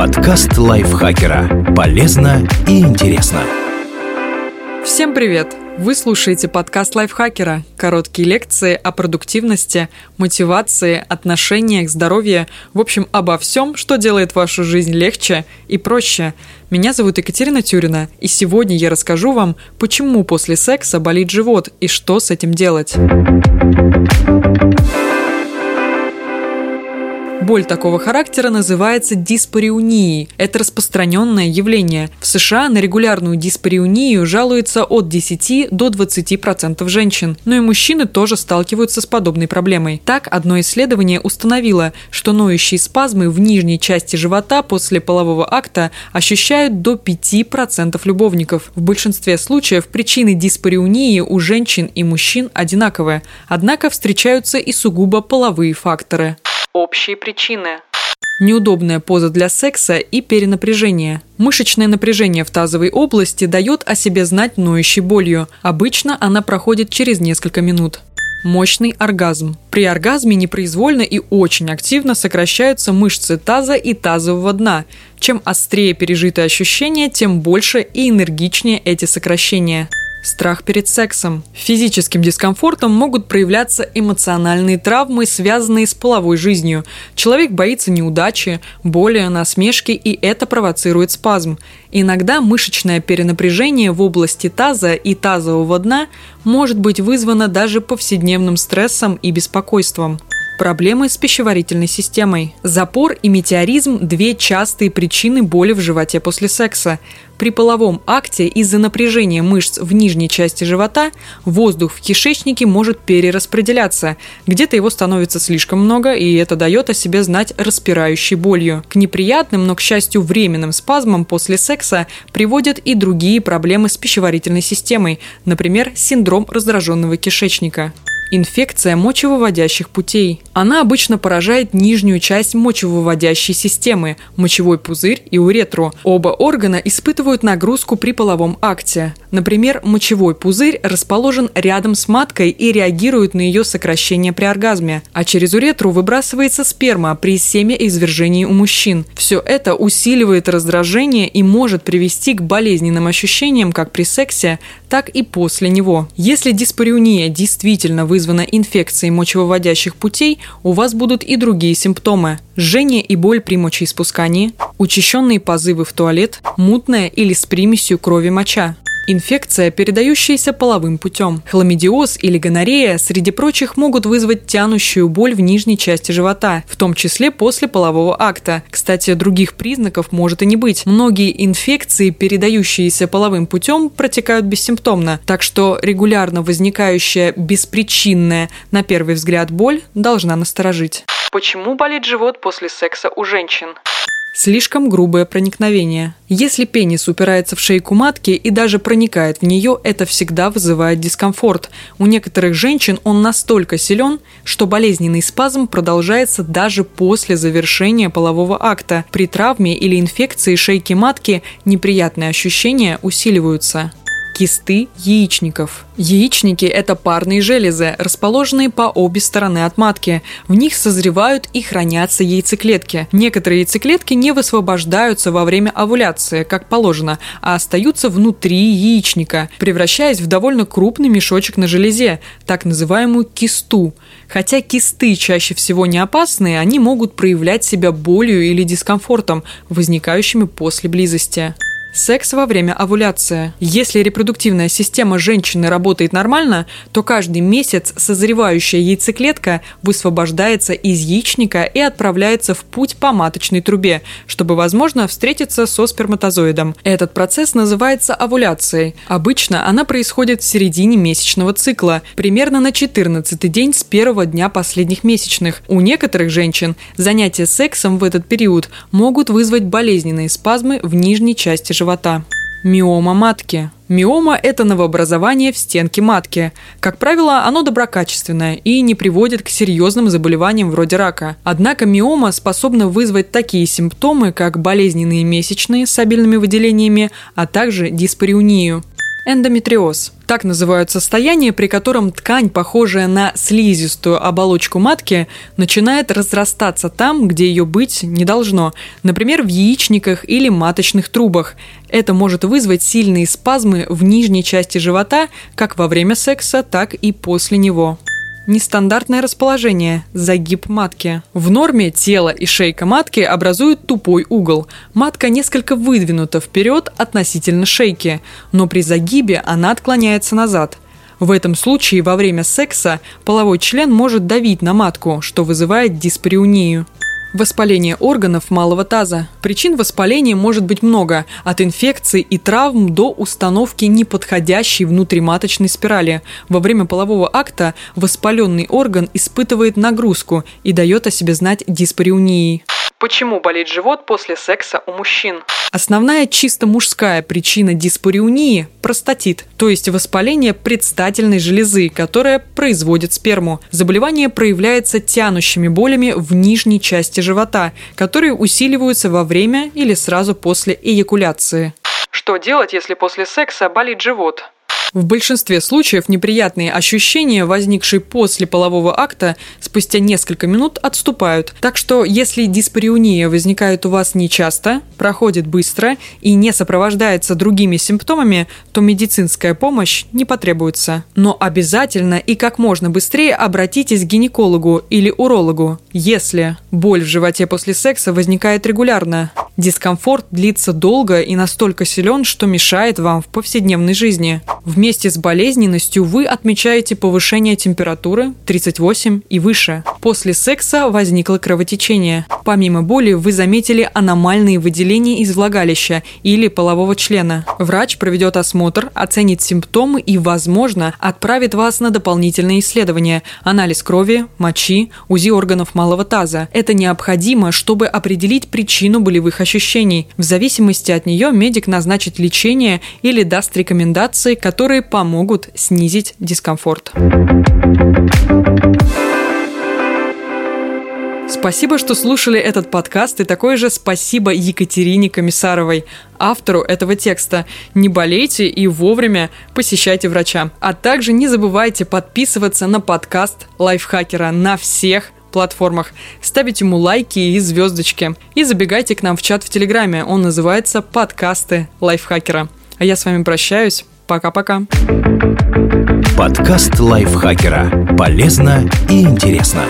Подкаст лайфхакера. Полезно и интересно. Всем привет! Вы слушаете подкаст лайфхакера. Короткие лекции о продуктивности, мотивации, отношениях, здоровье. В общем, обо всем, что делает вашу жизнь легче и проще. Меня зовут Екатерина Тюрина, и сегодня я расскажу вам, почему после секса болит живот и что с этим делать. Боль такого характера называется диспариунией. Это распространенное явление. В США на регулярную диспариунию жалуется от 10 до 20% женщин. Но и мужчины тоже сталкиваются с подобной проблемой. Так, одно исследование установило, что ноющие спазмы в нижней части живота после полового акта ощущают до 5% любовников. В большинстве случаев причины диспариунии у женщин и мужчин одинаковые. Однако встречаются и сугубо половые факторы. Общие причины. Неудобная поза для секса и перенапряжение. Мышечное напряжение в тазовой области дает о себе знать ноющей болью. Обычно она проходит через несколько минут. Мощный оргазм. При оргазме непроизвольно и очень активно сокращаются мышцы таза и тазового дна. Чем острее пережитое ощущение, тем больше и энергичнее эти сокращения. Страх перед сексом. Физическим дискомфортом могут проявляться эмоциональные травмы, связанные с половой жизнью. Человек боится неудачи, боли, насмешки, и это провоцирует спазм. Иногда мышечное перенапряжение в области таза и тазового дна может быть вызвано даже повседневным стрессом и беспокойством. Проблемы с пищеварительной системой. Запор и метеоризм – две частые причины боли в животе после секса. При половом акте из-за напряжения мышц в нижней части живота воздух в кишечнике может перераспределяться. Где-то его становится слишком много, и это дает о себе знать распирающей болью. К неприятным, но, к счастью, временным спазмам после секса приводят и другие проблемы с пищеварительной системой, например, синдром раздраженного кишечника. Инфекция мочевыводящих путей. Она обычно поражает нижнюю часть мочевыводящей системы – мочевой пузырь и уретру. Оба органа испытывают нагрузку при половом акте. Например, мочевой пузырь расположен рядом с маткой и реагирует на ее сокращение при оргазме, а через уретру выбрасывается сперма при семяизвержении у мужчин. Все это усиливает раздражение и может привести к болезненным ощущениям как при сексе, так и после него. Если диспариуния действительно вызывает вызвана инфекцией мочевыводящих путей, у вас будут и другие симптомы. Жжение и боль при мочеиспускании, учащенные позывы в туалет, мутная или с примесью крови моча. Инфекция, передающаяся половым путем. Хламидиоз или гонорея, среди прочих, могут вызвать тянущую боль в нижней части живота, в том числе после полового акта. Кстати, других признаков может и не быть. Многие инфекции, передающиеся половым путем, протекают бессимптомно, так что регулярно возникающая беспричинная, на первый взгляд, боль должна насторожить. Почему болит живот после секса у женщин? Слишком грубое проникновение. Если пенис упирается в шейку матки и даже проникает в нее, это всегда вызывает дискомфорт. У некоторых женщин он настолько силен, что болезненный спазм продолжается даже после завершения полового акта. При травме или инфекции шейки матки неприятные ощущения усиливаются кисты яичников. Яичники – это парные железы, расположенные по обе стороны от матки. В них созревают и хранятся яйцеклетки. Некоторые яйцеклетки не высвобождаются во время овуляции, как положено, а остаются внутри яичника, превращаясь в довольно крупный мешочек на железе, так называемую кисту. Хотя кисты чаще всего не опасные, они могут проявлять себя болью или дискомфортом, возникающими после близости. Секс во время овуляции. Если репродуктивная система женщины работает нормально, то каждый месяц созревающая яйцеклетка высвобождается из яичника и отправляется в путь по маточной трубе, чтобы, возможно, встретиться со сперматозоидом. Этот процесс называется овуляцией. Обычно она происходит в середине месячного цикла, примерно на 14 день с первого дня последних месячных. У некоторых женщин занятия сексом в этот период могут вызвать болезненные спазмы в нижней части живота. Миома матки. Миома – это новообразование в стенке матки. Как правило, оно доброкачественное и не приводит к серьезным заболеваниям вроде рака. Однако миома способна вызвать такие симптомы, как болезненные месячные с обильными выделениями, а также диспариунию. Эндометриоз. Так называют состояние, при котором ткань, похожая на слизистую оболочку матки, начинает разрастаться там, где ее быть не должно, например, в яичниках или маточных трубах. Это может вызвать сильные спазмы в нижней части живота как во время секса, так и после него. Нестандартное расположение – загиб матки. В норме тело и шейка матки образуют тупой угол. Матка несколько выдвинута вперед относительно шейки, но при загибе она отклоняется назад. В этом случае во время секса половой член может давить на матку, что вызывает диспариунию. Воспаление органов малого таза. Причин воспаления может быть много, от инфекций и травм до установки неподходящей внутриматочной спирали. Во время полового акта воспаленный орган испытывает нагрузку и дает о себе знать диспариунией. Почему болит живот после секса у мужчин? Основная чисто мужская причина диспариунии – простатит, то есть воспаление предстательной железы, которая производит сперму. Заболевание проявляется тянущими болями в нижней части живота, которые усиливаются во время или сразу после эякуляции. Что делать, если после секса болит живот? В большинстве случаев неприятные ощущения, возникшие после полового акта, спустя несколько минут отступают. Так что, если диспариуния возникает у вас нечасто, проходит быстро и не сопровождается другими симптомами, то медицинская помощь не потребуется. Но обязательно и как можно быстрее обратитесь к гинекологу или урологу, если боль в животе после секса возникает регулярно. Дискомфорт длится долго и настолько силен, что мешает вам в повседневной жизни. Вместе с болезненностью вы отмечаете повышение температуры 38 и выше. После секса возникло кровотечение. Помимо боли вы заметили аномальные выделения из влагалища или полового члена. Врач проведет осмотр, оценит симптомы и, возможно, отправит вас на дополнительные исследования – анализ крови, мочи, УЗИ органов малого таза. Это необходимо, чтобы определить причину болевых ощущений. В зависимости от нее медик назначит лечение или даст рекомендации, которые помогут снизить дискомфорт. Спасибо, что слушали этот подкаст, и такое же спасибо Екатерине Комиссаровой, автору этого текста. Не болейте и вовремя посещайте врача. А также не забывайте подписываться на подкаст Лайфхакера на всех платформах. Ставить ему лайки и звездочки. И забегайте к нам в чат в Телеграме. Он называется «Подкасты лайфхакера». А я с вами прощаюсь. Пока-пока. Подкаст лайфхакера. Полезно и интересно.